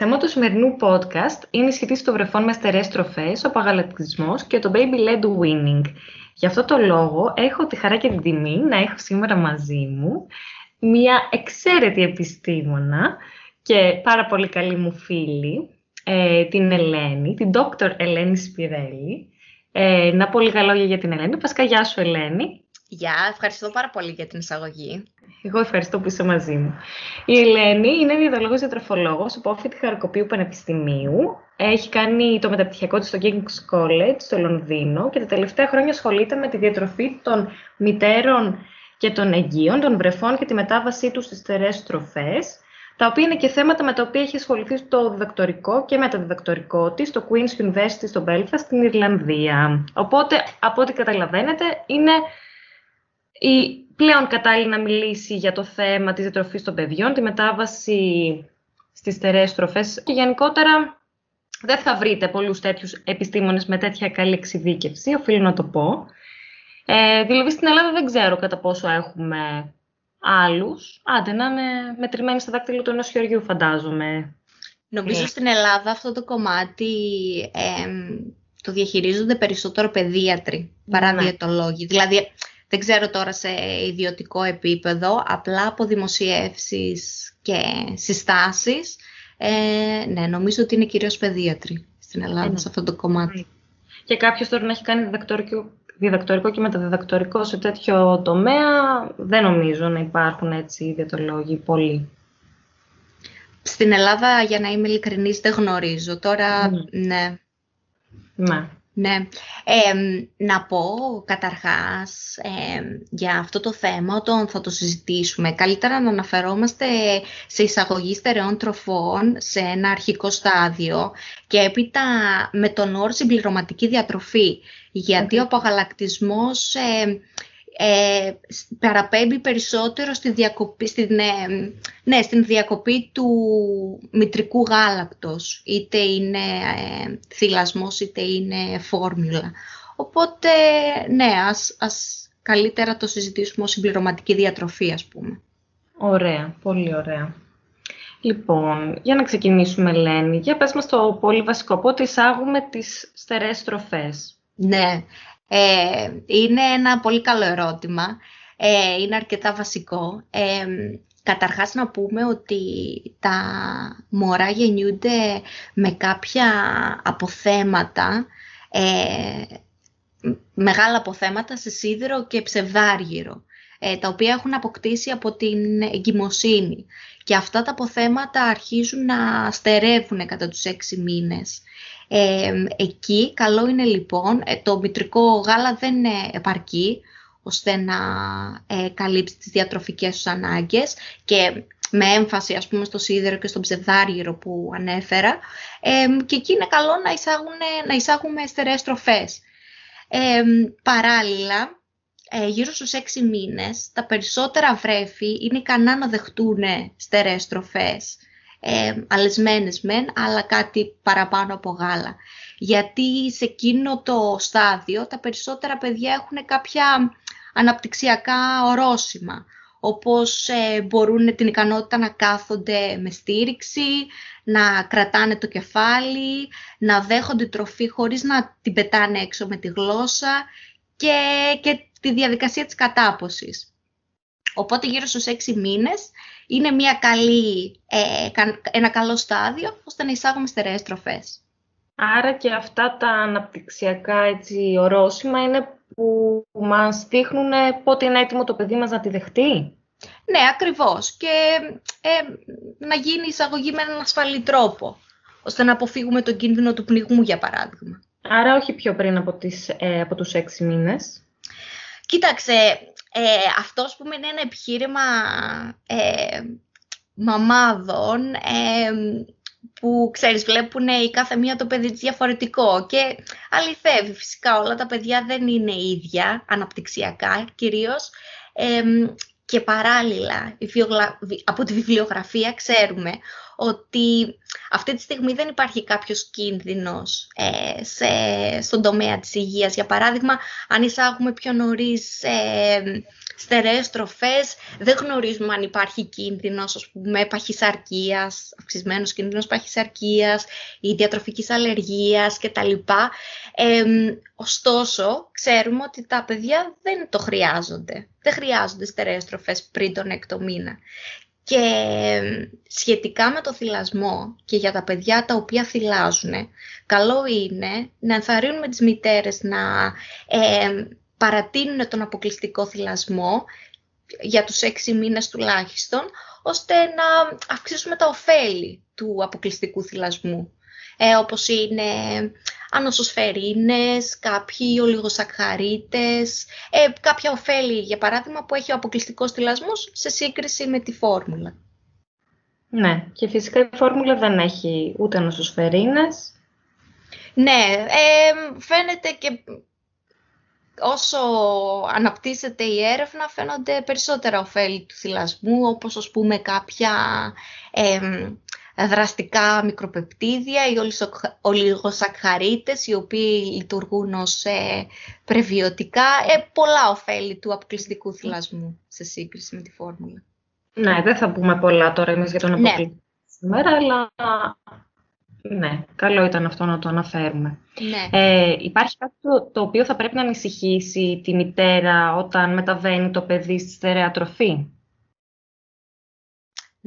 Θέμα του σημερινού podcast είναι η σχετή των βρεφών με στερεές τροφές, ο παγαλακτισμός και το baby-led winning. Γι' αυτό το λόγο έχω τη χαρά και την τιμή να έχω σήμερα μαζί μου μια εξαίρετη επιστήμονα και πάρα πολύ καλή μου φίλη, ε, την Ελένη, την Dr. Ελένη Σπυρέλη. Ε, να πω λίγα λόγια για την Ελένη. Πασκα, γεια σου Ελένη. Γεια, ευχαριστώ πάρα πολύ για την εισαγωγή. Εγώ ευχαριστώ που είσαι μαζί μου. Η Ελένη είναι διατολόγος διατροφολόγος, υπόφοιτη Χαρκοπίου Πανεπιστημίου. Έχει κάνει το μεταπτυχιακό της στο King's College στο Λονδίνο και τα τελευταία χρόνια ασχολείται με τη διατροφή των μητέρων και των εγγύων, των βρεφών και τη μετάβασή τους στις στερεές τροφές, τα οποία είναι και θέματα με τα οποία έχει ασχοληθεί στο διδακτορικό και μεταδιδακτορικό της, στο Queen's University στο Belfast, στην Ιρλανδία. Οπότε, από ό,τι καταλαβαίνετε, είναι η πλέον κατάλληλη να μιλήσει για το θέμα της διατροφής των παιδιών, τη μετάβαση στις στερεές τροφές και γενικότερα δεν θα βρείτε πολλούς τέτοιους επιστήμονες με τέτοια καλή εξειδίκευση, οφείλω να το πω. Ε, δηλαδή στην Ελλάδα δεν ξέρω κατά πόσο έχουμε άλλους. Άντε να είναι μετρημένοι στα δάκτυλα του ενός χωριού φαντάζομαι. Νομίζω ναι. στην Ελλάδα αυτό το κομμάτι ε, το διαχειρίζονται περισσότερο παιδίατροι παρά ναι. διαιτολόγοι. Δηλαδή δεν ξέρω τώρα σε ιδιωτικό επίπεδο, απλά από δημοσιεύσεις και συστάσεις, ε, ναι, νομίζω ότι είναι κυρίως παιδίατροι στην Ελλάδα σε αυτό το κομμάτι. Και κάποιος τώρα να έχει κάνει διδακτορικό, διδακτορικό και μεταδιδακτορικό σε τέτοιο τομέα, δεν νομίζω να υπάρχουν έτσι ιδιωτολόγοι πολλοί. Στην Ελλάδα, για να είμαι ειλικρινής, δεν γνωρίζω. Τώρα, ναι. ναι. Ναι. Ναι. να πω καταρχάς για αυτό το θέμα όταν θα το συζητήσουμε. Καλύτερα να αναφερόμαστε σε εισαγωγή στερεών τροφών σε ένα αρχικό στάδιο και έπειτα με τον όρο συμπληρωματική διατροφή. Γιατί ο απογαλακτισμός ε, παραπέμπει περισσότερο στη διακοπή, στην, ε, ναι, στην διακοπή του μητρικού γάλακτος, είτε είναι ε, θυλασμός είτε είναι φόρμουλα. Οπότε, ναι, ας, ας καλύτερα το συζητήσουμε ως συμπληρωματική διατροφή, ας πούμε. Ωραία, πολύ ωραία. Λοιπόν, για να ξεκινήσουμε, Λένη, για πες μας το πολύ βασικό, πότε εισάγουμε τις στερεές τροφές. Ναι, ε, είναι ένα πολύ καλό ερώτημα. Ε, είναι αρκετά βασικό. Ε, καταρχάς να πούμε ότι τα μωρά γεννιούνται με κάποια αποθέματα, ε, μεγάλα αποθέματα σε σίδερο και ψευδάργυρο, ε, τα οποία έχουν αποκτήσει από την εγκυμοσύνη. Και αυτά τα αποθέματα αρχίζουν να στερεύουν κατά τους έξι μήνες εκεί καλό είναι λοιπόν, ε, το μητρικό γάλα δεν είναι επαρκή ώστε να ε, καλύψει τις διατροφικές τους ανάγκες και με έμφαση ας πούμε στο σίδερο και στο ψευδάργυρο που ανέφερα και εκεί είναι καλό να, εισάγουν, να εισάγουμε στερεές τροφές. παράλληλα, ε, γύρω στους έξι μήνες, τα περισσότερα βρέφη είναι ικανά να δεχτούν στερεές τροφές ε, αλεσμένες μεν, αλλά κάτι παραπάνω από γάλα. Γιατί σε εκείνο το στάδιο τα περισσότερα παιδιά έχουν κάποια αναπτυξιακά ορόσημα, όπως ε, μπορούν την ικανότητα να κάθονται με στήριξη, να κρατάνε το κεφάλι, να δέχονται τροφή χωρίς να την πετάνε έξω με τη γλώσσα και, και τη διαδικασία της κατάποσης. Οπότε γύρω στους έξι μήνες είναι μια καλή, ε, ένα καλό στάδιο ώστε να εισάγουμε στερεές τροφές. Άρα και αυτά τα αναπτυξιακά έτσι, ορόσημα είναι που μας δείχνουν πότε είναι έτοιμο το παιδί μας να τη δεχτεί; Ναι, ακριβώς. Και ε, να γίνει εισαγωγή με έναν ασφαλή τρόπο, ώστε να αποφύγουμε τον κίνδυνο του πνιγμού, για παράδειγμα. Άρα όχι πιο πριν από, τις, ε, από τους έξι μήνες; Κοίταξε, ε, αυτό πούμε είναι ένα επιχείρημα ε, μαμάδων ε, που ξέρεις βλέπουν η κάθε μία το παιδί της διαφορετικό και αληθεύει φυσικά όλα τα παιδιά δεν είναι ίδια αναπτυξιακά κυρίως και παράλληλα από τη βιβλιογραφία ξέρουμε ότι αυτή τη στιγμή δεν υπάρχει κάποιος κίνδυνος ε, σε, στον τομέα της υγείας. Για παράδειγμα, αν εισάγουμε πιο νωρίς ε, στερεές τροφές, δεν γνωρίζουμε αν υπάρχει κίνδυνος, ας πούμε, παχυσαρκίας, αυξημένος κίνδυνος παχυσαρκίας ή διατροφικής αλλεργίας κτλ. Ε, ωστόσο, ξέρουμε ότι τα παιδιά δεν το χρειάζονται. Δεν χρειάζονται στερεές τροφές πριν τον έκτο μήνα. Και σχετικά με το θυλασμό και για τα παιδιά τα οποία θυλάζουν, καλό είναι να ενθαρρύνουμε τις μητέρες να ε, παρατείνουν τον αποκλειστικό θυλασμό για τους έξι μήνες τουλάχιστον, ώστε να αυξήσουμε τα ωφέλη του αποκλειστικού θυλασμού. Ε, όπως είναι ανοσοσφαιρίνες, κάποιοι ολιγοσακχαρίτες, ε, κάποια ωφέλη, για παράδειγμα, που έχει ο αποκλειστικός θυλασμός σε σύγκριση με τη φόρμουλα. Ναι, και φυσικά η φόρμουλα δεν έχει ούτε ανοσοσφαιρίνες. Ναι, ε, φαίνεται και όσο αναπτύσσεται η έρευνα φαίνονται περισσότερα ωφέλη του θυλασμού, όπως ας πούμε κάποια δραστικά μικροπεπτίδια, οι ολιγοσακχαρίτες, οι οποίοι λειτουργούν ως ε, πρεβιωτικά, ε, πολλά ωφέλη του αποκλειστικού θυλασμού σε σύγκριση με τη φόρμουλα. Ναι, δεν θα πούμε πολλά τώρα εμείς για τον ναι. αποκλειστικό σήμερα, αλλά ναι, καλό ήταν αυτό να το αναφέρουμε. Ναι. Ε, υπάρχει κάτι το, οποίο θα πρέπει να ανησυχήσει τη μητέρα όταν μεταβαίνει το παιδί στη στερεά τροφή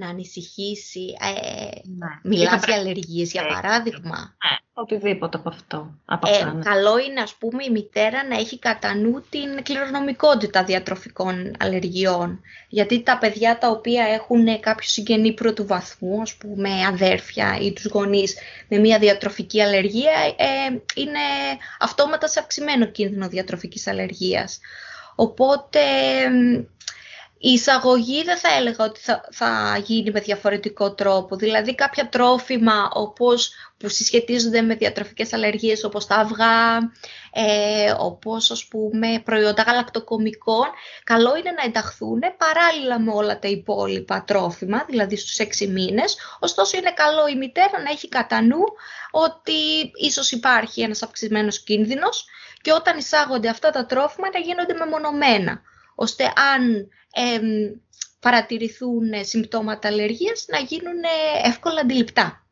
να ανησυχήσει. Ε, ναι. Μιλάς για αλλεργίες, για παράδειγμα. Ναι, οτιδήποτε από αυτό. Από ε, ναι. καλό είναι, ας πούμε, η μητέρα να έχει κατά νου την κληρονομικότητα διατροφικών αλλεργιών. Γιατί τα παιδιά τα οποία έχουν κάποιο συγγενή πρώτου βαθμού, ας πούμε, αδέρφια ή τους γονείς με μια διατροφική αλλεργία, ε, είναι αυτόματα σε αυξημένο κίνδυνο διατροφικής αλλεργίας. Οπότε η εισαγωγή δεν θα έλεγα ότι θα, θα γίνει με διαφορετικό τρόπο. Δηλαδή κάποια τρόφιμα όπως, που συσχετίζονται με διατροφικές αλλεργίες όπως τα αυγά, ε, όπως ας πούμε προϊόντα γαλακτοκομικών, καλό είναι να ενταχθούν παράλληλα με όλα τα υπόλοιπα τρόφιμα, δηλαδή στους έξι μήνες. Ωστόσο είναι καλό η μητέρα να έχει κατά νου ότι ίσως υπάρχει ένας αυξημένος κίνδυνος και όταν εισάγονται αυτά τα τρόφιμα να γίνονται μεμονωμένα ώστε αν παρατηρηθούν συμπτώματα αλλεργίας να γίνουν εύκολα αντιληπτά.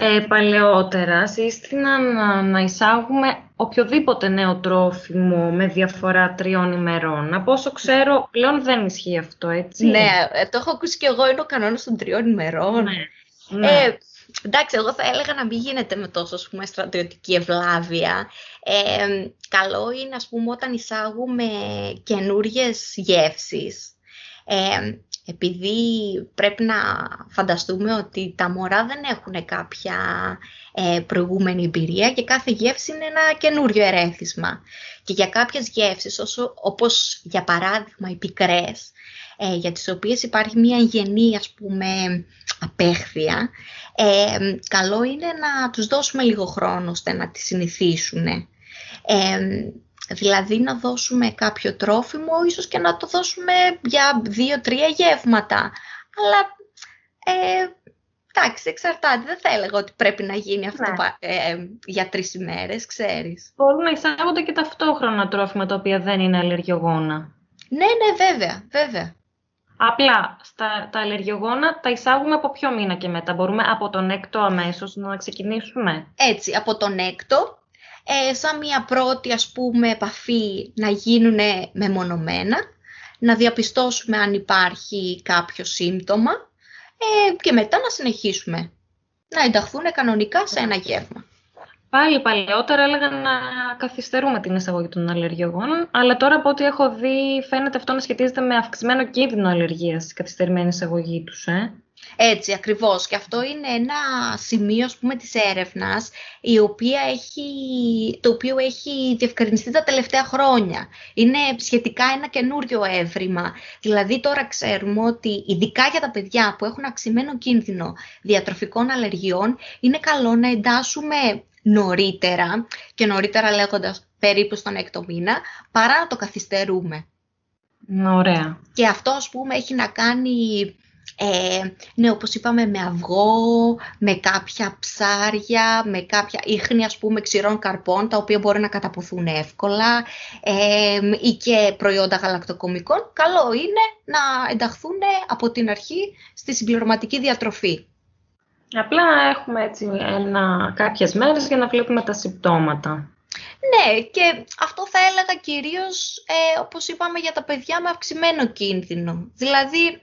Ε, παλαιότερα σύστηναν να, να εισάγουμε οποιοδήποτε νέο τρόφιμο με διαφορά τριών ημερών. Από όσο ξέρω, πλέον δεν ισχύει αυτό, έτσι. Ναι, ε, το έχω ακούσει και εγώ, είναι ο κανόνας των τριών ημερών. Ναι, ναι. Ε, εντάξει, εγώ θα έλεγα να μην γίνεται με τόσο ας πούμε, στρατιωτική ευλάβεια. Ε, καλό είναι, ας πούμε, όταν εισάγουμε καινούριες γεύσεις, ε, επειδή πρέπει να φανταστούμε ότι τα μωρά δεν έχουν κάποια ε, προηγούμενη εμπειρία και κάθε γεύση είναι ένα καινούριο ερέθισμα. Και για κάποιες γεύσεις, όσο, όπως για παράδειγμα οι πικρές, ε, για τις οποίες υπάρχει μια γενή ας πούμε απέχθεια, ε, καλό είναι να τους δώσουμε λίγο χρόνο ώστε να τις συνηθίσουν. Ε, δηλαδή να δώσουμε κάποιο τρόφιμο, ίσως και να το δώσουμε για δύο-τρία γεύματα. Αλλά ε, εντάξει, εξαρτάται. Δεν θα έλεγα ότι πρέπει να γίνει αυτό ναι. ε, για τρεις ημέρες, ξέρεις. Μπορούν να εισάγονται και ταυτόχρονα τρόφιμα τα οποία δεν είναι αλλεργιογόνα. Ναι, ναι, βέβαια, βέβαια. Απλά στα, τα αλλεργιογόνα τα εισάγουμε από ποιο μήνα και μετά; Μπορούμε από τον έκτο αμέσως να ξεκινήσουμε; Έτσι, από τον έκτο ε, σαν μια πρώτη ας πούμε επαφή να γίνουν μεμονωμένα, να διαπιστώσουμε αν υπάρχει κάποιο σύμπτωμα ε, και μετά να συνεχίσουμε να ενταχθούν κανονικά σε ένα γεύμα. Πάλι παλαιότερα έλεγαν να καθυστερούμε την εισαγωγή των αλλεργιογόνων, αλλά τώρα από ό,τι έχω δει φαίνεται αυτό να σχετίζεται με αυξημένο κίνδυνο αλλεργίας η καθυστερημένη εισαγωγή τους. Ε; Έτσι, ακριβώς. Και αυτό είναι ένα σημείο, ας πούμε, της έρευνας, η οποία έχει, το οποίο έχει διευκρινιστεί τα τελευταία χρόνια. Είναι σχετικά ένα καινούριο έβριμα. Δηλαδή, τώρα ξέρουμε ότι, ειδικά για τα παιδιά που έχουν αυξημένο κίνδυνο διατροφικών αλλεργιών, είναι καλό να εντάσσουμε νωρίτερα, και νωρίτερα λέγοντας περίπου στον έκτο μήνα, παρά να το καθυστερούμε. Ωραία. Και αυτό, ας πούμε, έχει να κάνει ε, ναι, όπως είπαμε, με αυγό, με κάποια ψάρια, με κάποια ίχνη, ας πούμε, ξηρών καρπών, τα οποία μπορεί να καταποθούν εύκολα ε, ή και προϊόντα γαλακτοκομικών. Καλό είναι να ενταχθούν από την αρχή στη συμπληρωματική διατροφή. Απλά έχουμε έτσι ένα, κάποιες μέρες για να βλέπουμε τα συμπτώματα. Ναι, και αυτό θα έλεγα κυρίως, ε, όπως είπαμε, για τα παιδιά με αυξημένο κίνδυνο. Δηλαδή,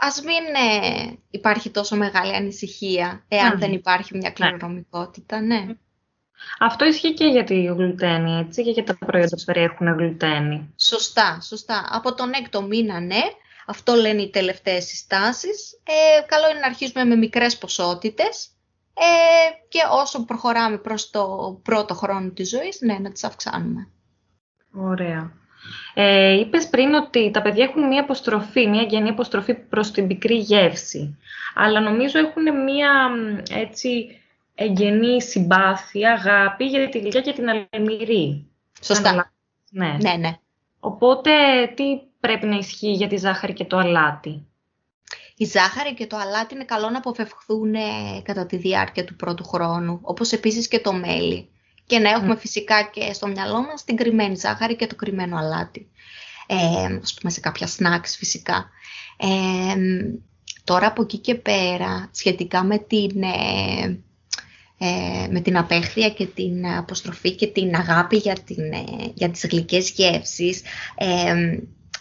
ας μην ε, υπάρχει τόσο μεγάλη ανησυχία εάν δεν υπάρχει μια ναι. κληρονομικότητα, ναι. Αυτό ισχύει και για τη γλουτένη, έτσι, και για τα προϊόντα που περιέχουν γλουτένη. Σωστά, σωστά. Από τον έκτο μήνα, ναι. Αυτό λένε οι τελευταίες συστάσεις. Ε, καλό είναι να αρχίσουμε με μικρές ποσότητες ε, και όσο προχωράμε προς το πρώτο χρόνο της ζωής, ναι, να τις αυξάνουμε. Ωραία. Ε, είπες πριν ότι τα παιδιά έχουν μία αποστροφή, μία γενή αποστροφή προς την πικρή γεύση. Αλλά νομίζω έχουν μία έτσι εγγενή συμπάθεια, αγάπη για τη γλυκιά και την αλμυρή. Σωστά. Ναι. ναι, ναι. Οπότε τι πρέπει να ισχύει για τη ζάχαρη και το αλάτι. Η ζάχαρη και το αλάτι είναι καλό να αποφευχθούν κατά τη διάρκεια του πρώτου χρόνου, όπως επίσης και το μέλι και να έχουμε φυσικά και στο μυαλό μας την κρυμμένη ζάχαρη και το κρυμμένο αλάτι. Ε, ας πούμε σε κάποια snacks φυσικά. Ε, τώρα από εκεί και πέρα, σχετικά με την, ε, ε, με την απέχθεια και την αποστροφή και την αγάπη για, την, ε, για τις γλυκές γεύσεις,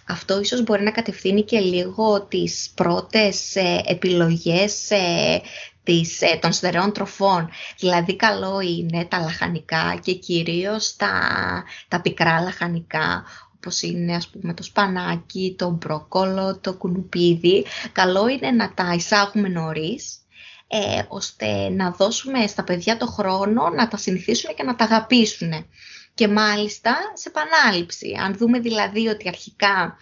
αυτό ίσως μπορεί να κατευθύνει και λίγο τις πρώτες επιλογές της, ε, των στερεών τροφών. Δηλαδή καλό είναι τα λαχανικά και κυρίως τα, τα πικρά λαχανικά όπως είναι ας πούμε το σπανάκι, το μπρόκολο, το κουνουπίδι. Καλό είναι να τα εισάγουμε νωρίς ε, ώστε να δώσουμε στα παιδιά το χρόνο να τα συνηθίσουν και να τα αγαπήσουν. Και μάλιστα σε επανάληψη. Αν δούμε δηλαδή ότι αρχικά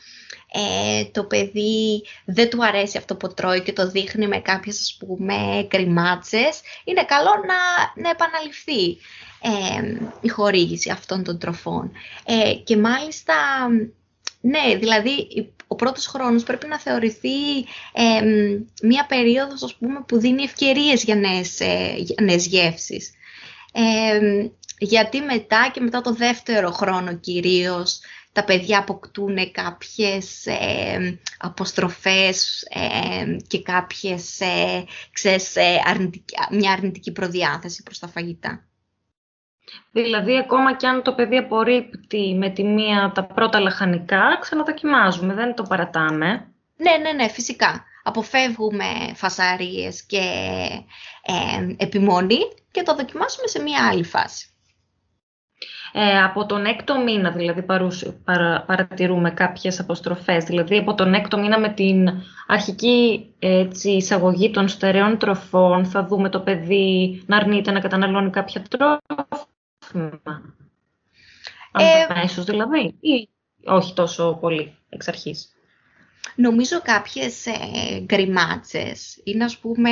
ε, το παιδί δεν του αρέσει αυτό που τρώει και το δείχνει με κάποιες ας πούμε κρυμάτσες, είναι καλό να, να επαναληφθεί ε, η χορήγηση αυτών των τροφών. Ε, και μάλιστα, ναι, δηλαδή ο πρώτος χρόνος πρέπει να θεωρηθεί ε, μία περίοδος ας πούμε, που δίνει ευκαιρίες για νέες, ε, για νέες γεύσεις. Γιατί μετά και μετά το δεύτερο χρόνο κυρίως τα παιδιά αποκτούν κάποιες ε, αποστροφές ε, και κάποιες, ε, ξέρεις, ε, μια αρνητική προδιάθεση προς τα φαγητά. Δηλαδή, ακόμα και αν το παιδί απορρίπτει με τη μία τα πρώτα λαχανικά, ξαναδοκιμάζουμε, δεν το παρατάμε. Ναι, ναι, ναι, φυσικά. Αποφεύγουμε φασαρίες και επιμονή και το δοκιμάσουμε σε μία άλλη φάση. Ε, από τον έκτο μήνα δηλαδή παρα, παρατηρούμε κάποιες αποστροφές. Δηλαδή από τον έκτο μήνα με την αρχική έτσι, εισαγωγή των στερεών τροφών θα δούμε το παιδί να αρνείται να καταναλώνει κάποια τρόφιμα. Ε, δηλαδή ή όχι τόσο πολύ εξ αρχής. Νομίζω κάποιες ε, γκριμάτσες είναι ας πούμε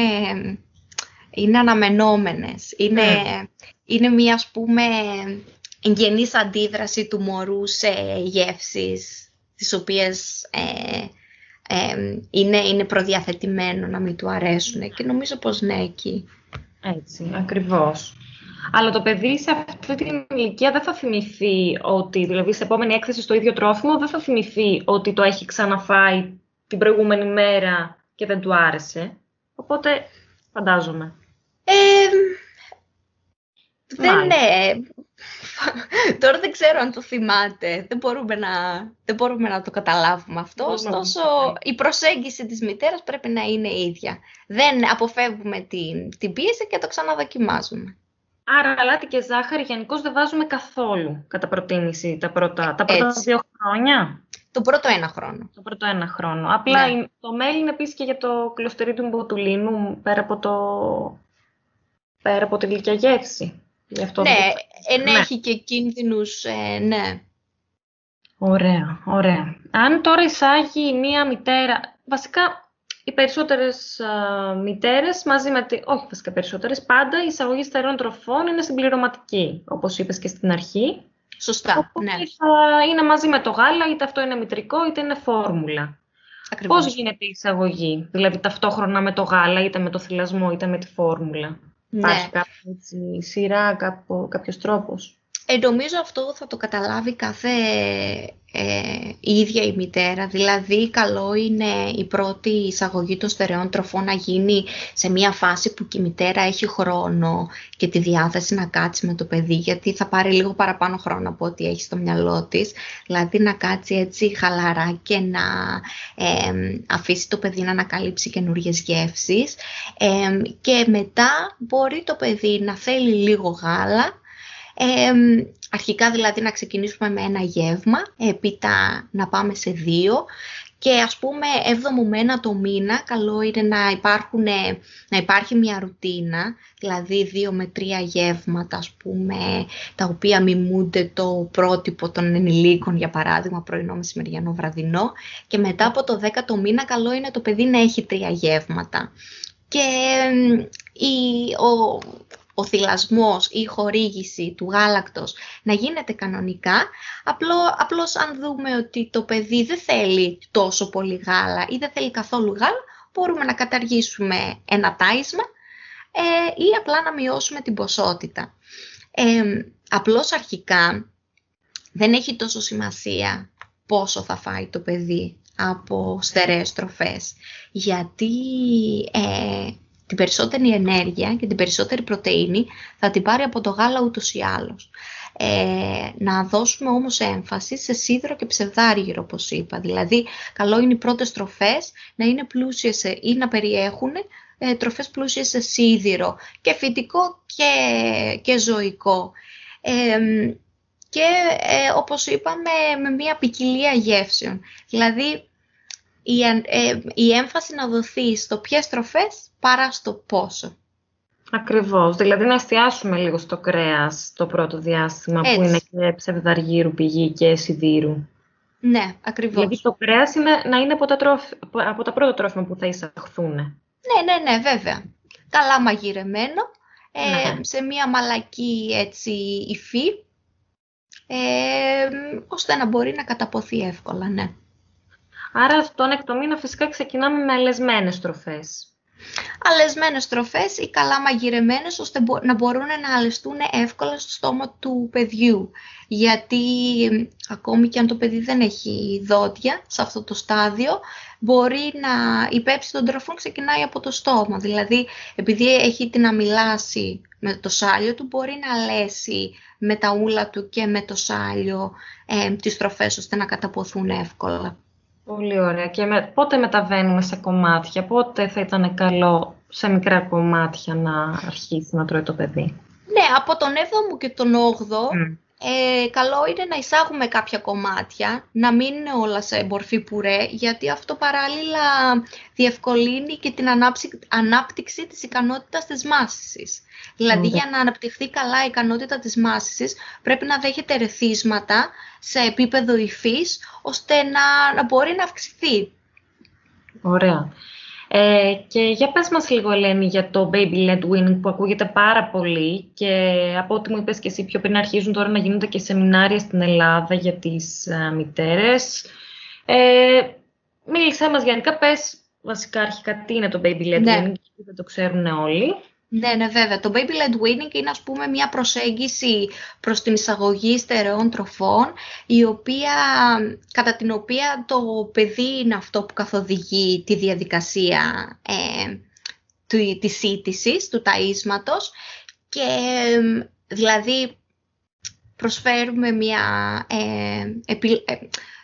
είναι αναμενόμενες. Είναι, ναι. είναι μία ας πούμε εγγενής αντίδραση του μωρού σε γεύσεις τις οποίες ε, ε, είναι, είναι προδιαθετημένο να μην του αρέσουν και νομίζω πως ναι εκεί. Έτσι, ακριβώς. Αλλά το παιδί σε αυτή την ηλικία δεν θα θυμηθεί ότι, δηλαδή σε επόμενη έκθεση στο ίδιο τρόφιμο, δεν θα θυμηθεί ότι το έχει ξαναφάει την προηγούμενη μέρα και δεν του άρεσε. Οπότε, φαντάζομαι. Ε, δεν, ναι, Τώρα δεν ξέρω αν το θυμάται. Δεν μπορούμε να, δεν μπορούμε να το καταλάβουμε αυτό. Ωστόσο, η προσέγγιση της μητέρας πρέπει να είναι ίδια. Δεν αποφεύγουμε την, την πίεση και το ξαναδοκιμάζουμε. Άρα, αλάτι και ζάχαρη γενικώς δεν βάζουμε καθόλου κατά προτίμηση τα πρώτα, τα πρώτα δύο χρόνια; Το πρώτο ένα χρόνο. Το πρώτο ένα χρόνο. Απλά ναι. το μέλι είναι επίσης και για το κλωστερίδι μποτουλίνου πέρα από, το... πέρα από τη γλυκιά γεύση. Αυτό ναι, ενέχει ναι. και κίνδυνους, ε, ναι. Ωραία, ωραία. Αν τώρα εισάγει μία μητέρα, βασικά οι περισσότερες α, μητέρες μαζί με, τη, όχι βασικά περισσότερες, πάντα η εισαγωγή στερεών τροφών είναι συμπληρωματική, όπως είπες και στην αρχή. Σωστά, ναι. Θα είναι μαζί με το γάλα, είτε αυτό είναι μητρικό, είτε είναι φόρμουλα. Ακριβώς. Πώς γίνεται η εισαγωγή, δηλαδή ταυτόχρονα με το γάλα, είτε με το θυλασμό, είτε με τη φόρμουλα; Ναι. Υπάρχει κάποια σειρά, κάποιο, κάποιος τρόπος. Ε, νομίζω αυτό θα το καταλάβει κάθε ε, η ίδια η μητέρα. Δηλαδή, καλό είναι η πρώτη εισαγωγή των στερεών τροφών να γίνει σε μια φάση που και η μητέρα έχει χρόνο και τη διάθεση να κάτσει με το παιδί, γιατί θα πάρει λίγο παραπάνω χρόνο από ό,τι έχει στο μυαλό της. Δηλαδή, να κάτσει έτσι χαλαρά και να ε, αφήσει το παιδί να ανακαλύψει καινούριε γεύσεις. Ε, και μετά μπορεί το παιδί να θέλει λίγο γάλα, αρχικά δηλαδή να ξεκινήσουμε με ένα γεύμα, έπειτα να πάμε σε δύο και ας πούμε έβδομο με ένα το μήνα καλό είναι να, υπάρχουν, να υπάρχει μια ρουτίνα, δηλαδή δύο με τρία γεύματα ας πούμε, τα οποία μιμούνται το πρότυπο των ενηλίκων για παράδειγμα πρωινό, μεσημεριανό, βραδινό και μετά από το δέκατο μήνα καλό είναι το παιδί να έχει τρία γεύματα. Και η, ο, ο θυλασμός ή η χορήγηση του γάλακτος να γίνεται κανονικά, απλό, απλώς αν δούμε ότι το παιδί δεν θέλει τόσο πολύ γάλα ή δεν θέλει καθόλου γάλα, μπορούμε να καταργήσουμε ένα τάισμα ε, ή απλά να μειώσουμε την ποσότητα. Ε, απλώς αρχικά δεν έχει τόσο σημασία πόσο θα φάει το παιδί από στερεές τροφές, γιατί ε, την περισσότερη ενέργεια και την περισσότερη πρωτεΐνη θα την πάρει από το γάλα ούτως ή άλλως. Ε, να δώσουμε όμως έμφαση σε σίδερο και ψευδάργυρο όπως είπα. Δηλαδή καλό είναι οι πρώτες τροφές να είναι πλούσιες ή να περιέχουν ε, τροφές πλούσιες σε σίδηρο και φυτικό και, και ζωικό. Ε, και ε, όπως είπαμε με μια ποικιλία γεύσεων. Δηλαδή η, ε, η έμφαση να δοθεί στο ποιες τροφές παρά στο πόσο. Ακριβώς, δηλαδή να εστιάσουμε λίγο στο κρέας το πρώτο διάστημα που είναι και ψευδαργύρου πηγή και σιδήρου. Ναι, ακριβώς. Δηλαδή το κρέας είναι, να είναι από τα, από τα πρώτα τρόφιμα που θα εισαχθούν. Ναι, ναι, ναι, βέβαια. Καλά μαγειρεμένο, ε, ναι. σε μία μαλακή έτσι υφή, ε, ώστε να μπορεί να καταποθεί εύκολα, ναι. Άρα τον έκτο μήνα φυσικά ξεκινάμε με αλεσμένες τροφές αλεσμένες τροφές ή καλά μαγειρεμένες ώστε να μπορούν να αλεστούν εύκολα στο στόμα του παιδιού. Γιατί ακόμη και αν το παιδί δεν έχει δόντια σε αυτό το στάδιο, μπορεί να η πέψη των τροφών ξεκινάει από το στόμα. Δηλαδή, επειδή έχει την αμυλάση με το σάλιο του, μπορεί να αλέσει με τα ούλα του και με το σάλιο ε, τις τροφές ώστε να καταποθούν εύκολα. Πολύ ωραία. Και με, πότε μεταβαίνουμε σε κομμάτια, πότε θα ήταν καλό σε μικρά κομμάτια να αρχίσει να τρώει το παιδί; Ναι, από τον 7ο και τον 8ο ε, καλό είναι να εισάγουμε κάποια κομμάτια, να μην είναι όλα σε μορφή πουρέ, γιατί αυτό παράλληλα διευκολύνει και την ανάπτυξη της ικανότητας της μάσησης. Δηλαδή για να αναπτυχθεί καλά η ικανότητα της μάσησης πρέπει να δέχεται ρεθίσματα σε επίπεδο υφής, ώστε να, να μπορεί να αυξηθεί. Ωραία. Ε, και για πες μας λίγο, Ελένη, για το baby-led weaning που ακούγεται πάρα πολύ και από ό,τι μου είπες και εσύ πιο πριν αρχίζουν τώρα να γίνονται και σεμινάρια στην Ελλάδα για τις α, μητέρες. Ε, μίλησέ μας γενικά, πες βασικά αρχικά τι είναι το baby-led ναι. weaning, δεν το ξέρουν όλοι. Ναι, ναι, βέβαια. Το baby-led weaning είναι, ας πούμε, μια προσέγγιση προς την εισαγωγή στερεών τροφών, η οποία, κατά την οποία το παιδί είναι αυτό που καθοδηγεί τη διαδικασία ε, του, της σύντησης, του ταΐσματος και δηλαδή προσφέρουμε μια, ε,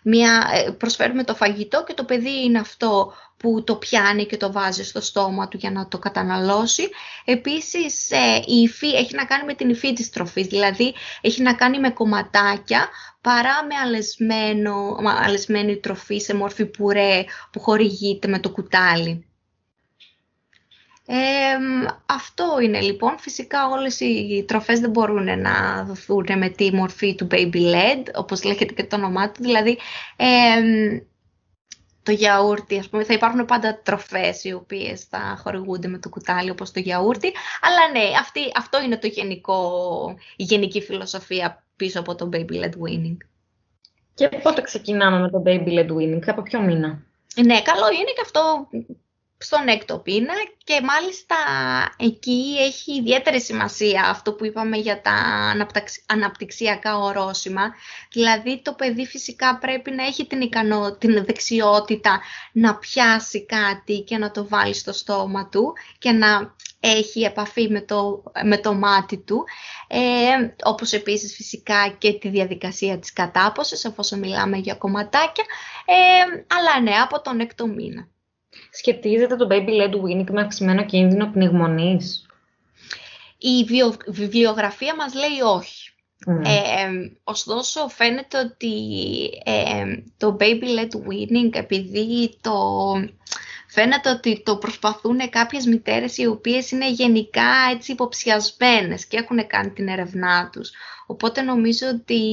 μια, προσφέρουμε το φαγητό και το παιδί είναι αυτό που το πιάνει και το βάζει στο στόμα του για να το καταναλώσει. Επίσης, η υφή έχει να κάνει με την υφή της τροφής, δηλαδή έχει να κάνει με κομματάκια παρά με αλεσμένο, αλεσμένη τροφή σε μόρφη πουρέ που χορηγείται με το κουτάλι. Αυτό είναι λοιπόν. Φυσικά όλες οι τροφές δεν μπορούν να δοθούν με τη μορφή του baby led, όπως λέγεται και το όνομά του. Δηλαδή, το γιαούρτι, ας πούμε, θα υπάρχουν πάντα τροφές οι οποίες θα χορηγούνται με το κουτάλι όπως το γιαούρτι, αλλά ναι, αυτή, αυτό είναι το γενικό, η γενική φιλοσοφία πίσω από το baby led winning. Και πότε ξεκινάμε με το baby led winning, από ποιο μήνα; Ναι, καλό είναι και αυτό στον έκτο πίνα και μάλιστα εκεί έχει ιδιαίτερη σημασία αυτό που είπαμε για τα αναπτυξιακά ορόσημα. Δηλαδή το παιδί φυσικά πρέπει να έχει την, ικανό, την δεξιότητα να πιάσει κάτι και να το βάλει στο στόμα του και να έχει επαφή με το, με το μάτι του, ε, όπως επίσης φυσικά και τη διαδικασία της κατάποσης, εφόσον μιλάμε για κομματάκια, ε, αλλά ναι, από τον έκτο μήνα. Σχετίζεται το baby led weaning με αυξημένο κίνδυνο πνιγμονής. Η βιβλιογραφία μας λέει όχι. Mm. Ε, ωστόσο φαίνεται ότι ε, το baby led weaning επειδή το φαίνεται ότι το προσπαθούν κάποιες μητέρες οι οποίες είναι γενικά έτσι υποψιασμένες και έχουν κάνει την ερευνά τους. Οπότε νομίζω ότι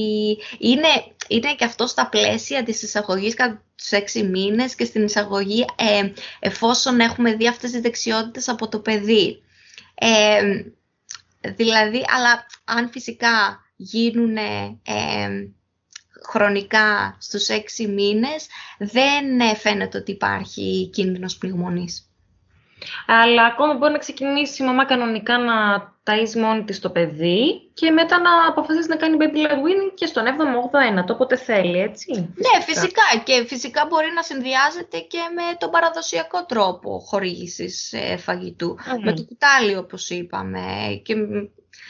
είναι, είναι και αυτό στα πλαίσια της εισαγωγής κατά τους έξι μήνες και στην εισαγωγή ε, εφόσον έχουμε δει αυτές τις δεξιότητες από το παιδί. Ε, δηλαδή, αλλά αν φυσικά γίνουν ε, χρονικά στους έξι μήνες, δεν φαίνεται ότι υπάρχει κίνδυνος πνιγμονής. Αλλά ακόμα μπορεί να ξεκινήσει η μαμά κανονικά να ταΐζει μόνη της το παιδί και μετά να αποφασίσει να κάνει baby led weaning και στον 7ο, 8ο, το όποτε θέλει, έτσι. Ναι, φυσικά. Και φυσικά μπορεί να συνδυάζεται και με τον παραδοσιακό τρόπο χορήγησης ε, φαγητού. Με το κουτάλι, όπως είπαμε, και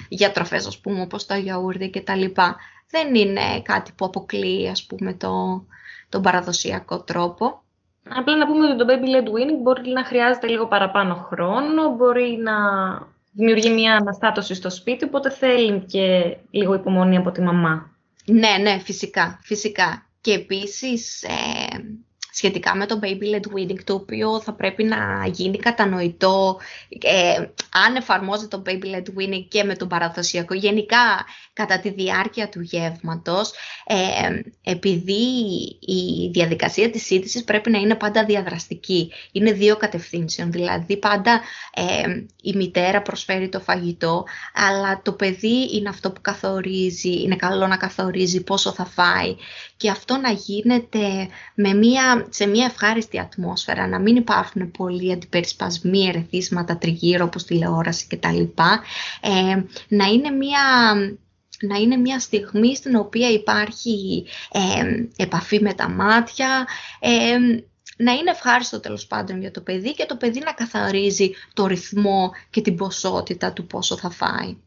για τροφές, ας πούμε, όπως το γιαούρδι και τα λοιπά. Δεν είναι κάτι που αποκλείει, ας πούμε, το, τον παραδοσιακό τρόπο. Απλά να πούμε ότι το baby led weaning μπορεί να χρειάζεται λίγο παραπάνω χρόνο, μπορεί να δημιουργεί μια αναστάτωση στο σπίτι, οπότε θέλει και λίγο υπομονή από τη μαμά. Ναι, ναι, φυσικά, φυσικά. Και επίσης, ε, σχετικά με το baby led weaning, το οποίο θα πρέπει να γίνει κατανοητό ε, αν εφαρμόζει το baby led weaning και με τον παραδοσιακό, γενικά κατά τη διάρκεια του γεύματος, ε, επειδή η διαδικασία της σύντησης πρέπει να είναι πάντα διαδραστική. Είναι δύο κατευθύνσεων, δηλαδή πάντα ε, η μητέρα προσφέρει το φαγητό, αλλά το παιδί είναι αυτό που καθορίζει, είναι καλό να καθορίζει πόσο θα φάει και αυτό να γίνεται με μία σε μια ευχάριστη ατμόσφαιρα, να μην υπάρχουν πολλοί αντιπερισπασμοί, ερεθίσματα τριγύρω όπως τηλεόραση κτλ. Ε, να είναι μια να είναι μια στιγμή στην οποία υπάρχει ε, επαφή με τα μάτια, ε, να είναι ευχάριστο τέλος πάντων για το παιδί και το παιδί να καθαρίζει το ρυθμό και την ποσότητα του πόσο θα φάει.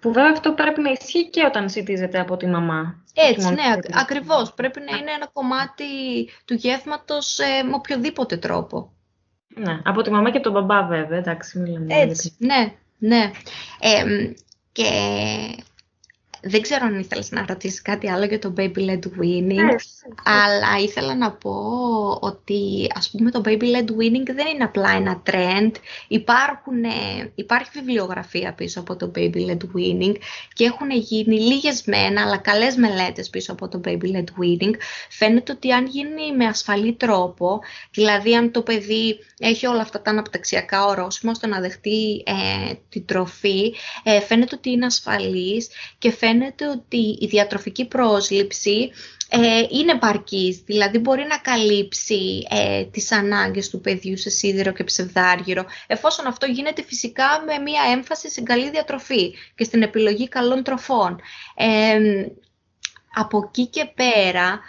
Που βέβαια αυτό πρέπει να ισχύει και όταν ζητίζεται από τη μαμά. Έτσι, ναι, ακριβώς. Πρέπει να είναι ένα κομμάτι του γεύματος ε, με οποιοδήποτε τρόπο. Ναι, από τη μαμά και τον μπαμπά βέβαια, εντάξει, μιλάμε. Έτσι, ναι, ναι. και δεν ξέρω αν ήθελες να ρωτήσεις κάτι άλλο για το baby led weaning, ναι, αλλά ήθελα να πω ότι ας πούμε το baby led weaning δεν είναι απλά ένα trend. Υπάρχουν, ε, υπάρχει βιβλιογραφία πίσω από το baby led weaning και έχουν γίνει λίγες μένα, αλλά καλές μελέτες πίσω από το baby led weaning. Φαίνεται ότι αν γίνει με ασφαλή τρόπο, δηλαδή αν το παιδί έχει όλα αυτά τα αναπτυξιακά ορόσημα ώστε να δεχτεί ε, την τροφή, ε, φαίνεται ότι είναι ασφαλής και φαίνεται ότι η διατροφική πρόσληψη ε, είναι παρκής, δηλαδή μπορεί να καλύψει ε, τις ανάγκες του παιδιού σε σίδηρο και ψευδάργυρο, εφόσον αυτό γίνεται φυσικά με μία έμφαση στην καλή διατροφή και στην επιλογή καλών τροφών. Ε, από εκεί και πέρα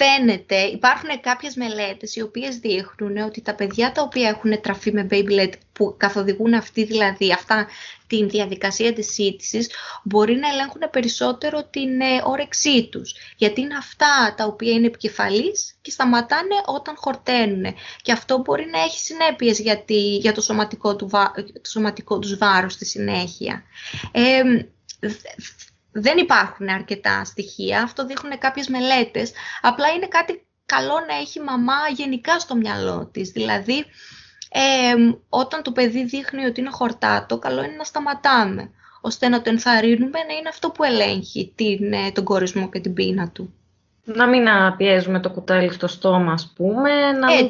φαίνεται, υπάρχουν κάποιες μελέτες οι οποίες δείχνουν ότι τα παιδιά τα οποία έχουν τραφεί με baby led που καθοδηγούν αυτή δηλαδή αυτά την διαδικασία της σύντησης μπορεί να ελέγχουν περισσότερο την ε, όρεξή τους. Γιατί είναι αυτά τα οποία είναι επικεφαλής και σταματάνε όταν χορταίνουν. Και αυτό μπορεί να έχει συνέπειες για, για το, σωματικό του, το σωματικό τους βάρος στη συνέχεια. Ε, δεν υπάρχουν αρκετά στοιχεία, αυτό δείχνουν κάποιες μελέτες. Απλά είναι κάτι καλό να έχει μαμά γενικά στο μυαλό της. Δηλαδή, όταν το παιδί δείχνει ότι είναι χορτάτο, καλό είναι να σταματάμε, ώστε να το ενθαρρύνουμε να είναι αυτό που ελέγχει την, ε, τον κορισμό και την πείνα του. Να μην πιέζουμε το κουτάλι στο στόμα, ας πούμε, να μην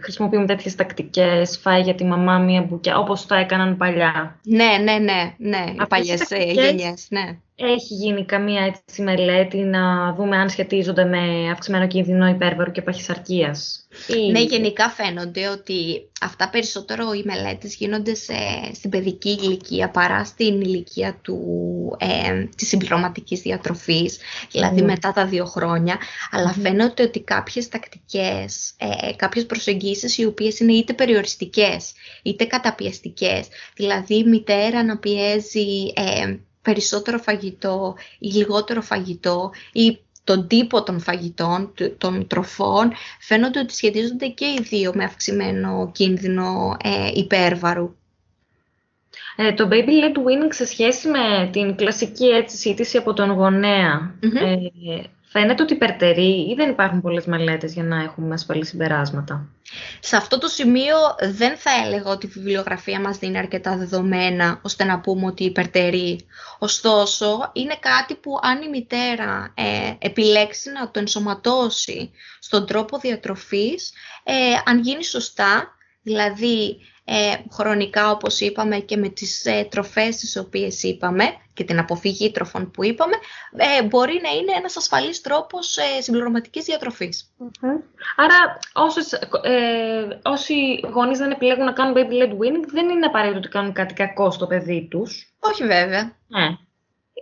χρησιμοποιούμε τέτοιες τακτικές, φάει για τη μαμά μία μπουκιά, όπως το έκαναν παλιά. Ναι, ναι, ναι, ναι, οι παλιές ε, γενιές, ναι. Έχει γίνει καμία έτσι μελέτη να δούμε αν σχετίζονται με αυξημένο κίνδυνο υπέρβαρου και παχυσαρκίας. Ναι, γενικά φαίνονται ότι αυτά περισσότερο οι μελέτες γίνονται σε, στην παιδική ηλικία παρά στην ηλικία του, ε, της συμπληρωματικής διατροφής, δηλαδή μετά τα δύο χρόνια, αλλά φαίνεται ότι κάποιες τακτικές, ε, κάποιες προσεγγίσεις οι οποίες είναι είτε περιοριστικές είτε καταπιεστικές, δηλαδή η μητέρα να πιέζει ε, περισσότερο φαγητό ή λιγότερο φαγητό ή τον τύπο των φαγητών, των τροφών, φαίνονται ότι σχετίζονται και οι δύο με αυξημένο κίνδυνο ε, υπέρβαρου. Ε, το baby led winning σε σχέση με την κλασική έτσι, σύντηση από τον γονεα ε, Φαίνεται ότι υπερτερεί ή δεν υπάρχουν πολλές μελέτες για να έχουμε ασφαλή συμπεράσματα; Σε αυτό το σημείο δεν θα έλεγα ότι η βιβλιογραφία μας δίνει αρκετά δεδομένα ώστε να πούμε ότι υπερτερεί. Ωστόσο, είναι κάτι που αν η μητέρα ε, επιλέξει να το ενσωματώσει στον τρόπο διατροφής, ε, αν γίνει σωστά, δηλαδή ε, χρονικά όπως είπαμε και με τις ε, τροφές τις οποίες είπαμε και την αποφυγή τροφών που είπαμε, ε, μπορεί να είναι ένας ασφαλής τρόπος ε, συμπληρωματικής Άρα όσοι, ε, όσοι γονείς δεν επιλέγουν να κάνουν baby-led winning, δεν είναι απαραίτητο ότι κάνουν κάτι κακό στο παιδί τους. Όχι βέβαια. Ναι.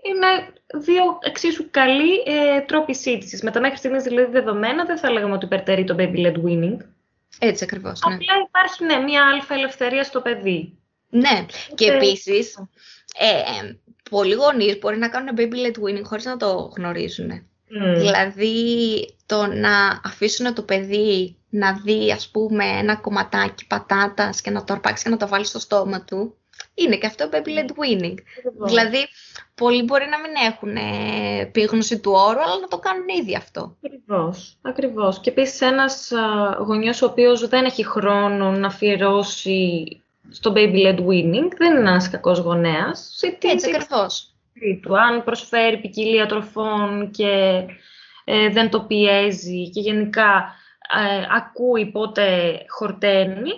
Είναι δύο εξίσου καλοί ε, τρόποι σύντησης. Με τα μέχρι στιγμής δηλαδή δεδομένα δεν θα λέγαμε ότι υπερτερεί το baby-led winning. Έτσι ακριβώς, ναι. Απλά υπάρχει ναι, μια αλφα ελευθερία στο παιδί. Ναι, και επίσης, ε, πολλοί γονείς μπορεί να κάνουν baby led winning χωρίς να το γνωρίζουν. Mm. Δηλαδή, το να αφήσουν το παιδί να δει, ας πούμε, ένα κομματάκι πατάτας και να το αρπάξεις και να το βάλεις στο στόμα του, είναι και αυτό baby led winning. Δηλαδή, πολλοί μπορεί να μην έχουν ε, επίγνωση του όρου, αλλά να το κάνουν ήδη αυτό. Ακριβώς, ακριβώς. Και επίσης ένας γονιός ο οποίος δεν έχει χρόνο να αφιερώσει στο baby led winning, δεν είναι ένας κακός γονέας. Έτσι ακριβώς. Αν προσφέρει ποικιλία τροφών και ε, δεν το πιέζει και γενικά ε, ακούει πότε χορταίνει,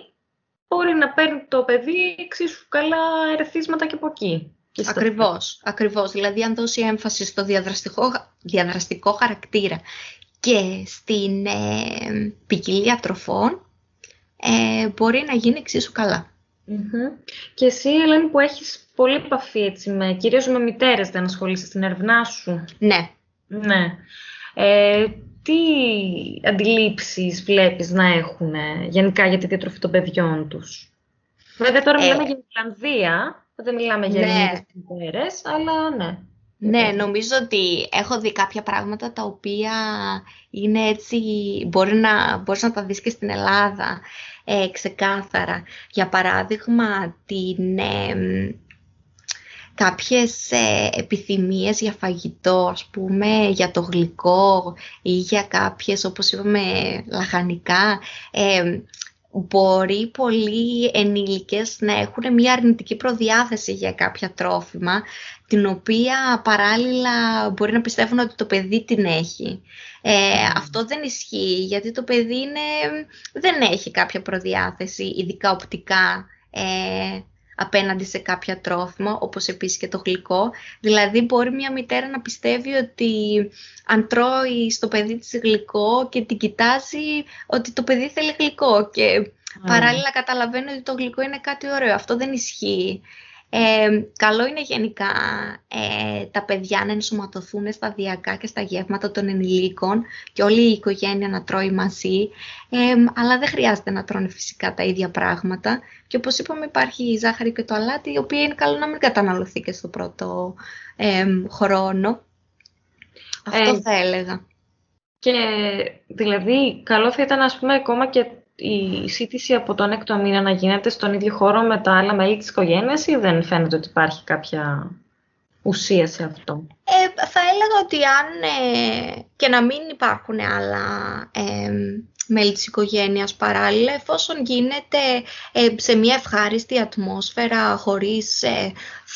μπορεί να παίρνει το παιδί εξίσου καλά ερεθίσματα και από εκεί. Ακριβώς, ακριβώς. Δηλαδή αν δώσει έμφαση στο διαδραστικό, διαδραστικό χαρακτήρα και στην ε, ποικιλία τροφών, ε, μπορεί να γίνει εξίσου Και εσύ, Ελένη, που έχεις πολύ επαφή έτσι, με, κυρίως με μητέρες, δεν ασχολείσαι στην ερευνά σου; Ναι. Ναι. Ε, τι αντιλήψεις βλέπεις να έχουν γενικά για τη διατροφή των παιδιών τους; Βέβαια τώρα μιλάμε για Ιρλανδία, δεν μιλάμε για ναι. μητέρες, αλλά ναι. Ναι, νομίζω ότι έχω δει κάποια πράγματα τα οποία είναι έτσι, μπορεί να, μπορείς να τα δεις και στην Ελλάδα ε, ξεκάθαρα. Για παράδειγμα, την, ε, κάποιες ε, επιθυμίες για φαγητό, ας πούμε, για το γλυκό ή για κάποιες, όπως είπαμε, λαχανικά. Ε, μπορεί πολλοί ενήλικες να έχουν μια αρνητική προδιάθεση για κάποια τρόφιμα, την οποία παράλληλα μπορεί να πιστεύουν ότι το παιδί την έχει. Ε, Αυτό δεν ισχύει, γιατί το παιδί είναι, δεν έχει κάποια προδιάθεση, ειδικά οπτικά, ε, απέναντι σε κάποια τρόφιμα, όπως επίσης και το γλυκό. Δηλαδή μπορεί μια μητέρα να πιστεύει ότι αν τρώει στο παιδί της γλυκό και την κοιτάζει ότι το παιδί θέλει γλυκό και παράλληλα καταλαβαίνει ότι το γλυκό είναι κάτι ωραίο. Αυτό δεν ισχύει. Ε, καλό είναι γενικά ε, τα παιδιά να ενσωματωθούν σταδιακά και στα γεύματα των ενηλίκων και όλη η οικογένεια να τρώει μαζί, ε, αλλά δεν χρειάζεται να τρώνε φυσικά τα ίδια πράγματα. Και όπως είπαμε υπάρχει η ζάχαρη και το αλάτι, η οποία είναι καλό να μην καταναλωθεί και στο πρώτο χρόνο. Αυτό θα έλεγα. Και δηλαδή καλό θα ήταν ας πούμε ακόμα και η σύντηση από τον έκτο μήνα να γίνεται στον ίδιο χώρο με τα άλλα μέλη της οικογένειας ή δεν φαίνεται ότι υπάρχει κάποια ουσία σε αυτό; Ε, θα έλεγα ότι αν ε, και να μην υπάρχουν άλλα ε, μέλη της οικογένειας παράλληλα, εφόσον γίνεται ε, σε μια ευχάριστη ατμόσφαιρα, χωρίς ε,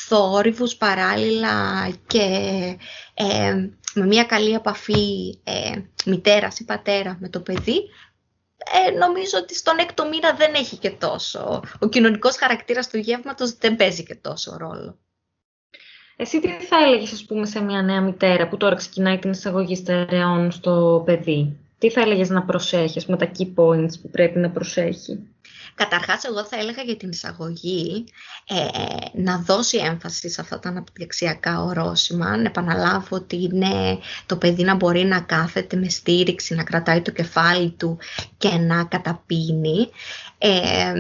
θόρυβους παράλληλα και με μια καλή επαφή μητέρας ή πατέρα με το παιδί, ε, νομίζω ότι στον έκτο μήνα δεν έχει και τόσο. Ο κοινωνικός χαρακτήρας του γεύματος δεν παίζει και τόσο ρόλο. Εσύ τι θα έλεγες, ας πούμε, σε μια νέα μητέρα που τώρα ξεκινάει την εισαγωγή στερεών στο παιδί; Τι θα έλεγες να προσέχεις, με τα key points που πρέπει να προσέχει; Καταρχάς, εγώ θα έλεγα για την εισαγωγή ε, να δώσει έμφαση σε αυτά τα αναπτυξιακά ορόσημα, να επαναλάβω ότι είναι το παιδί να μπορεί να κάθεται με στήριξη, να κρατάει το κεφάλι του και να καταπίνει. Ε,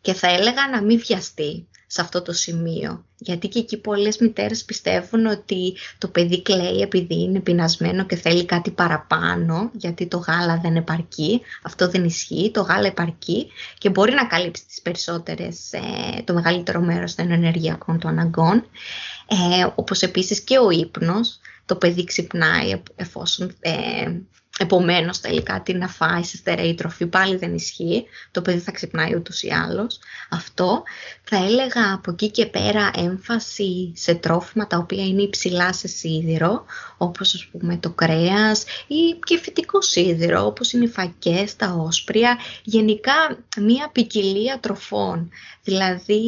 και θα έλεγα να μην βιαστεί σε αυτό το σημείο. Γιατί και εκεί πολλές μητέρες πιστεύουν ότι το παιδί κλαίει επειδή είναι πεινασμένο και θέλει κάτι παραπάνω, γιατί το γάλα δεν επαρκεί. Αυτό δεν ισχύει, το γάλα επαρκεί και μπορεί να καλύψει τις περισσότερες, ε, το μεγαλύτερο μέρος των ενεργειακών του αναγκών. Ε, όπως επίσης και ο ύπνος, το παιδί ξυπνάει εφόσον ε, Επομένως, θέλει κάτι να φάει σε στερεή τροφή, πάλι δεν ισχύει. Το παιδί θα ξυπνάει ούτως ή άλλως. Αυτό θα έλεγα από εκεί και πέρα έμφαση σε τρόφιμα τα οποία είναι υψηλά σε σίδηρο, όπως ας πούμε το κρέας ή και φυτικό σίδηρο, όπως είναι οι φακές, τα όσπρια. Γενικά μία ποικιλία τροφών, δηλαδή...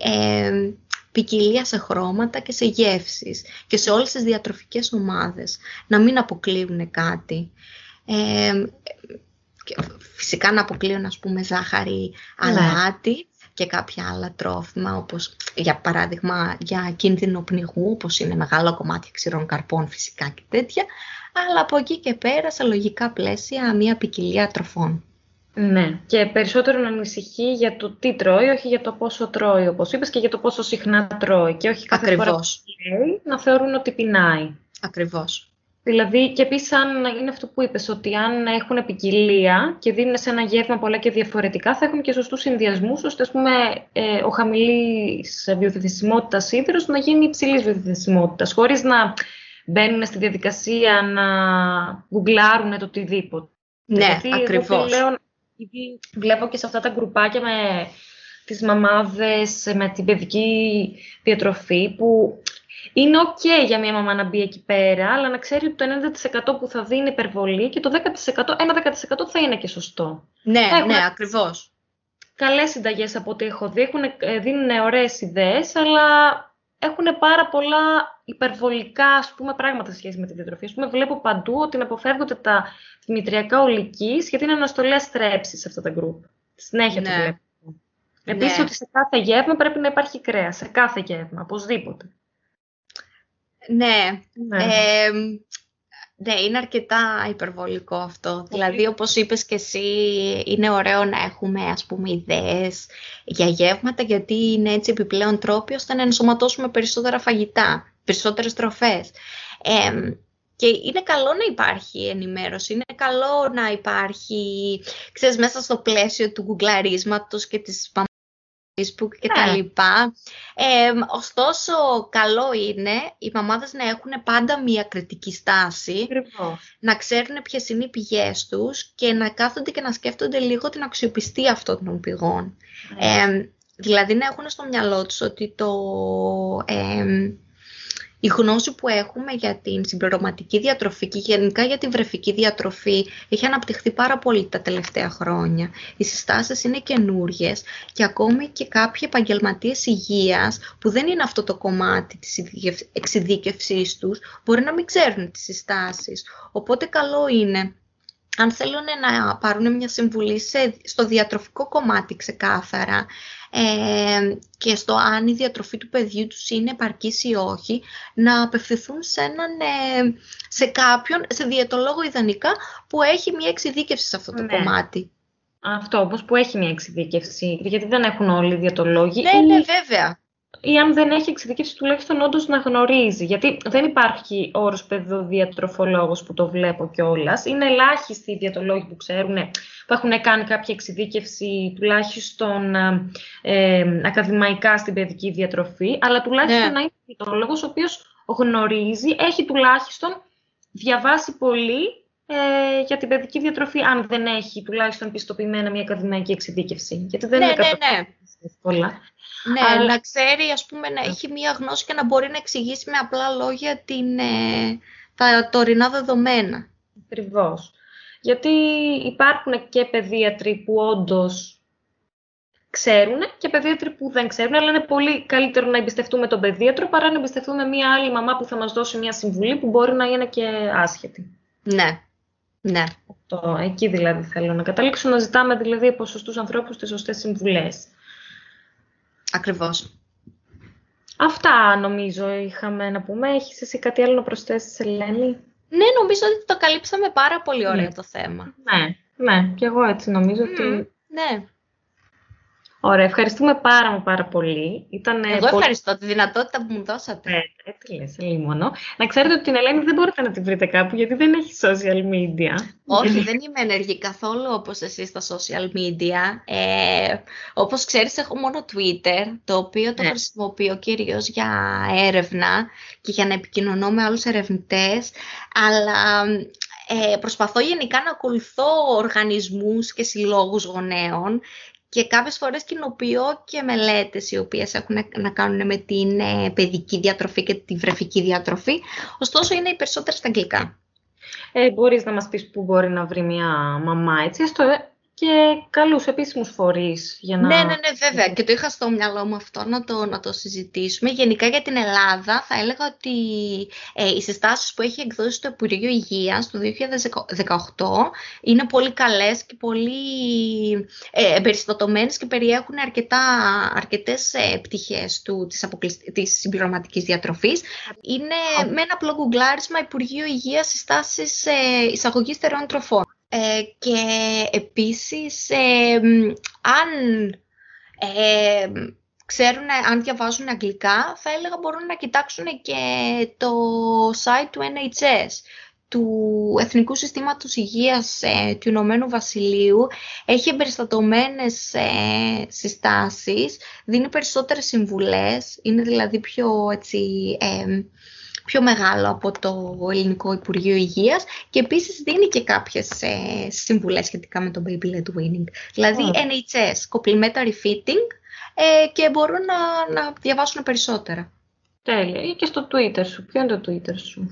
Ε, ποικιλία σε χρώματα και σε γεύσεις και σε όλες τις διατροφικές ομάδες. Να μην αποκλείουν κάτι. Ε, φυσικά να αποκλείουν ας πούμε ζάχαρη ναι. αλάτι και κάποια άλλα τρόφιμα όπως για παράδειγμα για κίνδυνο πνιγού όπως είναι μεγάλο κομμάτι ξηρών καρπών φυσικά και τέτοια αλλά από εκεί και πέρα σε λογικά πλαίσια μια ποικιλία τροφών. Ναι, και περισσότερο να ανησυχεί για το τι τρώει, όχι για το πόσο τρώει, όπως είπες, και για το πόσο συχνά τρώει. Και όχι κάθε Ακριβώς. φορά που να θεωρούν ότι πεινάει. Ακριβώς. Δηλαδή, και επίσης, αν είναι αυτό που είπες, ότι αν έχουν ποικιλία και δίνουν σε ένα γεύμα πολλά και διαφορετικά, θα έχουν και σωστούς συνδυασμούς, ώστε ας πούμε, ε, ο χαμηλής βιοθετησιμότητα σίδηρο να γίνει υψηλής βιοθετησιμότητα, χωρίς να μπαίνουν στη διαδικασία να γκουγκλάρουν το οτιδήποτε. Ναι, ακριβώς βλέπω και σε αυτά τα γκρουπάκια με τις μαμάδες, με την παιδική διατροφή, που είναι ok για μια μαμά να μπει εκεί πέρα, αλλά να ξέρει ότι το 90% που θα δει είναι υπερβολή και το 10%, ένα 10% θα είναι και σωστό. Ναι, ναι, ακριβώς. Καλές συνταγές από ό,τι έχω δει, ε, δίνουν ωραίες ιδέες, αλλά έχουν πάρα πολλά υπερβολικά ας πούμε, πράγματα σχέση με τη διατροφή. Ας πούμε, βλέπω παντού ότι να αποφεύγονται τα δημητριακά ολικής γιατί είναι αναστολέα στρέψης σε αυτά τα γκρουπ. Συνέχεια ναι. το βλέπω. Επίσης ναι. ότι σε κάθε γεύμα πρέπει να υπάρχει κρέας. Σε κάθε γεύμα, οπωσδήποτε. Ναι. ναι. Ναι, είναι αρκετά υπερβολικό αυτό. Δηλαδή, όπως είπες και εσύ, είναι ωραίο να έχουμε, ας πούμε, ιδέες για γεύματα, γιατί είναι έτσι επιπλέον τρόποι ώστε να ενσωματώσουμε περισσότερα φαγητά, περισσότερες τροφές. Και είναι καλό να υπάρχει ενημέρωση, είναι καλό να υπάρχει, ξέρεις, μέσα στο πλαίσιο του γκουγκλαρίσματος και της Facebook και τα ναι. λοιπά. Ε, ωστόσο, καλό είναι οι μαμάδες να έχουν πάντα μία κριτική στάση, να ξέρουν ποιες είναι οι πηγές τους και να κάθονται και να σκέφτονται λίγο την αξιοπιστία αυτών των πηγών. Ε, δηλαδή να έχουν στο μυαλό τους ότι το... Ε, η γνώση που έχουμε για την συμπληρωματική διατροφή και γενικά για την βρεφική διατροφή έχει αναπτυχθεί πάρα πολύ τα τελευταία χρόνια. Οι συστάσεις είναι καινούριε και ακόμη και κάποιοι επαγγελματίες υγείας που δεν είναι αυτό το κομμάτι της εξειδίκευσής τους μπορεί να μην ξέρουν τις συστάσεις. Οπότε καλό είναι αν θέλουν να πάρουν μια συμβουλή στο διατροφικό κομμάτι ξεκάθαρα ε, και στο αν η διατροφή του παιδιού τους είναι επαρκής ή όχι, να απευθυνθούν σε, έναν, ε, σε κάποιον, σε διαιτολόγο ιδανικά, που έχει μια εξειδίκευση σε αυτό το ναι. κομμάτι. Αυτό, όπως που έχει μια εξειδίκευση, γιατί δεν έχουν όλοι οι διατολόγοι. Ναι, ναι, βέβαια ή αν δεν έχει εξειδικεύσει τουλάχιστον όντως να γνωρίζει. Γιατί δεν υπάρχει όρος παιδοδιατροφολόγος που το βλέπω κιόλας. Είναι ελάχιστοι οι διατολόγοι που ξέρουν, που έχουν κάνει κάποια εξειδίκευση τουλάχιστον ε, ακαδημαϊκά στην παιδική διατροφή, αλλά τουλάχιστον ναι. να είναι διατολόγο ο οποίος γνωρίζει, έχει τουλάχιστον διαβάσει πολύ ε, για την παιδική διατροφή, αν δεν έχει τουλάχιστον πιστοποιημένα μια ακαδημαϊκή εξειδίκευση. Γιατί δεν ναι, είναι ναι, ναι. Ναι, Αλλά... να ξέρει, ας πούμε, να έχει μία γνώση και να μπορεί να εξηγήσει με απλά λόγια την, ε, τα τωρινά δεδομένα. Ακριβώς. Γιατί υπάρχουν και παιδίατροι που όντως ξέρουν και παιδίατροι που δεν ξέρουν, αλλά είναι πολύ καλύτερο να εμπιστευτούμε τον παιδίατρο παρά να εμπιστευτούμε μία άλλη μαμά που θα μας δώσει μία συμβουλή που μπορεί να είναι και άσχετη. Ναι, ναι. Αυτό, εκεί δηλαδή θέλω να καταλήξω, να ζητάμε δηλαδή από σωστούς ανθρώπους τις σωστές συμβουλές. Ακριβώς. Αυτά νομίζω είχαμε να πούμε. Έχεις εσύ κάτι άλλο να προσθέσεις, Ελένη; Ναι, νομίζω ότι το καλύψαμε πάρα πολύ ωραία ναι. το θέμα. Ναι, ναι, και εγώ έτσι νομίζω ότι... Ναι. Ωραία, ευχαριστούμε πάρα πάρα πολύ. Ήταν Εγώ πολύ... ευχαριστώ τη δυνατότητα που μου δώσατε. Ε, έτσι λες, λίμωνο. Να ξέρετε ότι την Ελένη δεν μπορείτε να τη βρείτε κάπου γιατί δεν έχει social media. Όχι, δεν είμαι ενεργή καθόλου όπως εσύ στα social media. Ε, όπως ξέρεις έχω μόνο Twitter, το οποίο το ναι. χρησιμοποιώ κυρίως για έρευνα και για να επικοινωνώ με άλλους ερευνητές, αλλά ε, προσπαθώ γενικά να ακολουθώ οργανισμούς και συλλόγους γονέων και κάποιες φορές κοινοποιώ και μελέτες οι οποίες έχουν να κάνουν με την ε, παιδική διατροφή και τη βρεφική διατροφή, ωστόσο είναι οι περισσότερες στα αγγλικά. Ε, μπορείς να μας πεις πού μπορεί να βρει μια μαμά, έτσι, έστω ε, και καλούς επίσημους φορείς για να... Ναι, ναι, ναι, βέβαια. Και το είχα στο μυαλό μου αυτό να το, να το συζητήσουμε. Γενικά για την Ελλάδα θα έλεγα ότι ε, οι συστάσεις που έχει εκδώσει το Υπουργείο Υγείας το 2018 είναι πολύ καλές και πολύ ε, εμπεριστατωμένες και περιέχουν αρκετά, αρκετές ε, πτυχές του, της, αποκλεισ... της συμπληρωματικής διατροφής. Είναι με ένα απλό γκουγκλάρισμα Υπουργείο Υγείας συστάσεις ε, εισαγωγής στερεών τροφών. Ε, και επίσης, ε, αν ε, ξέρουν, αν διαβάζουν αγγλικά, θα έλεγα μπορούν να κοιτάξουν και το site του NHS, του Εθνικού Συστήματος Υγείας ε, του Ηνωμένου Βασιλείου. Έχει εμπεριστατωμένες ε, συστάσεις, δίνει περισσότερες συμβουλές, είναι δηλαδή πιο έτσι πιο μεγάλο από το Ελληνικό Υπουργείο Υγείας και επίσης δίνει και κάποιες ε, συμβουλές σχετικά με το Baby Led Winning. Δηλαδή NHS, Complementary Fitting ε, και μπορούν να, να διαβάσουν περισσότερα. Τέλεια. Ή και στο Twitter σου. Ποιο είναι το Twitter σου;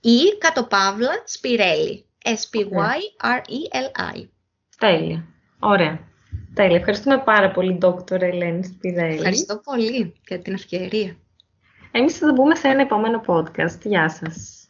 Ή κάτω παύλα Σπιρέλη. S-P-Y-R-E-L-I. Τέλεια. Ωραία. Τέλεια. Ευχαριστούμε πάρα πολύ, Δόκτωρ Ελένη Σπιρέλη. Ευχαριστώ πολύ για την ευκαιρία. Εμείς θα τα πούμε σε ένα επόμενο podcast. Γεια σας.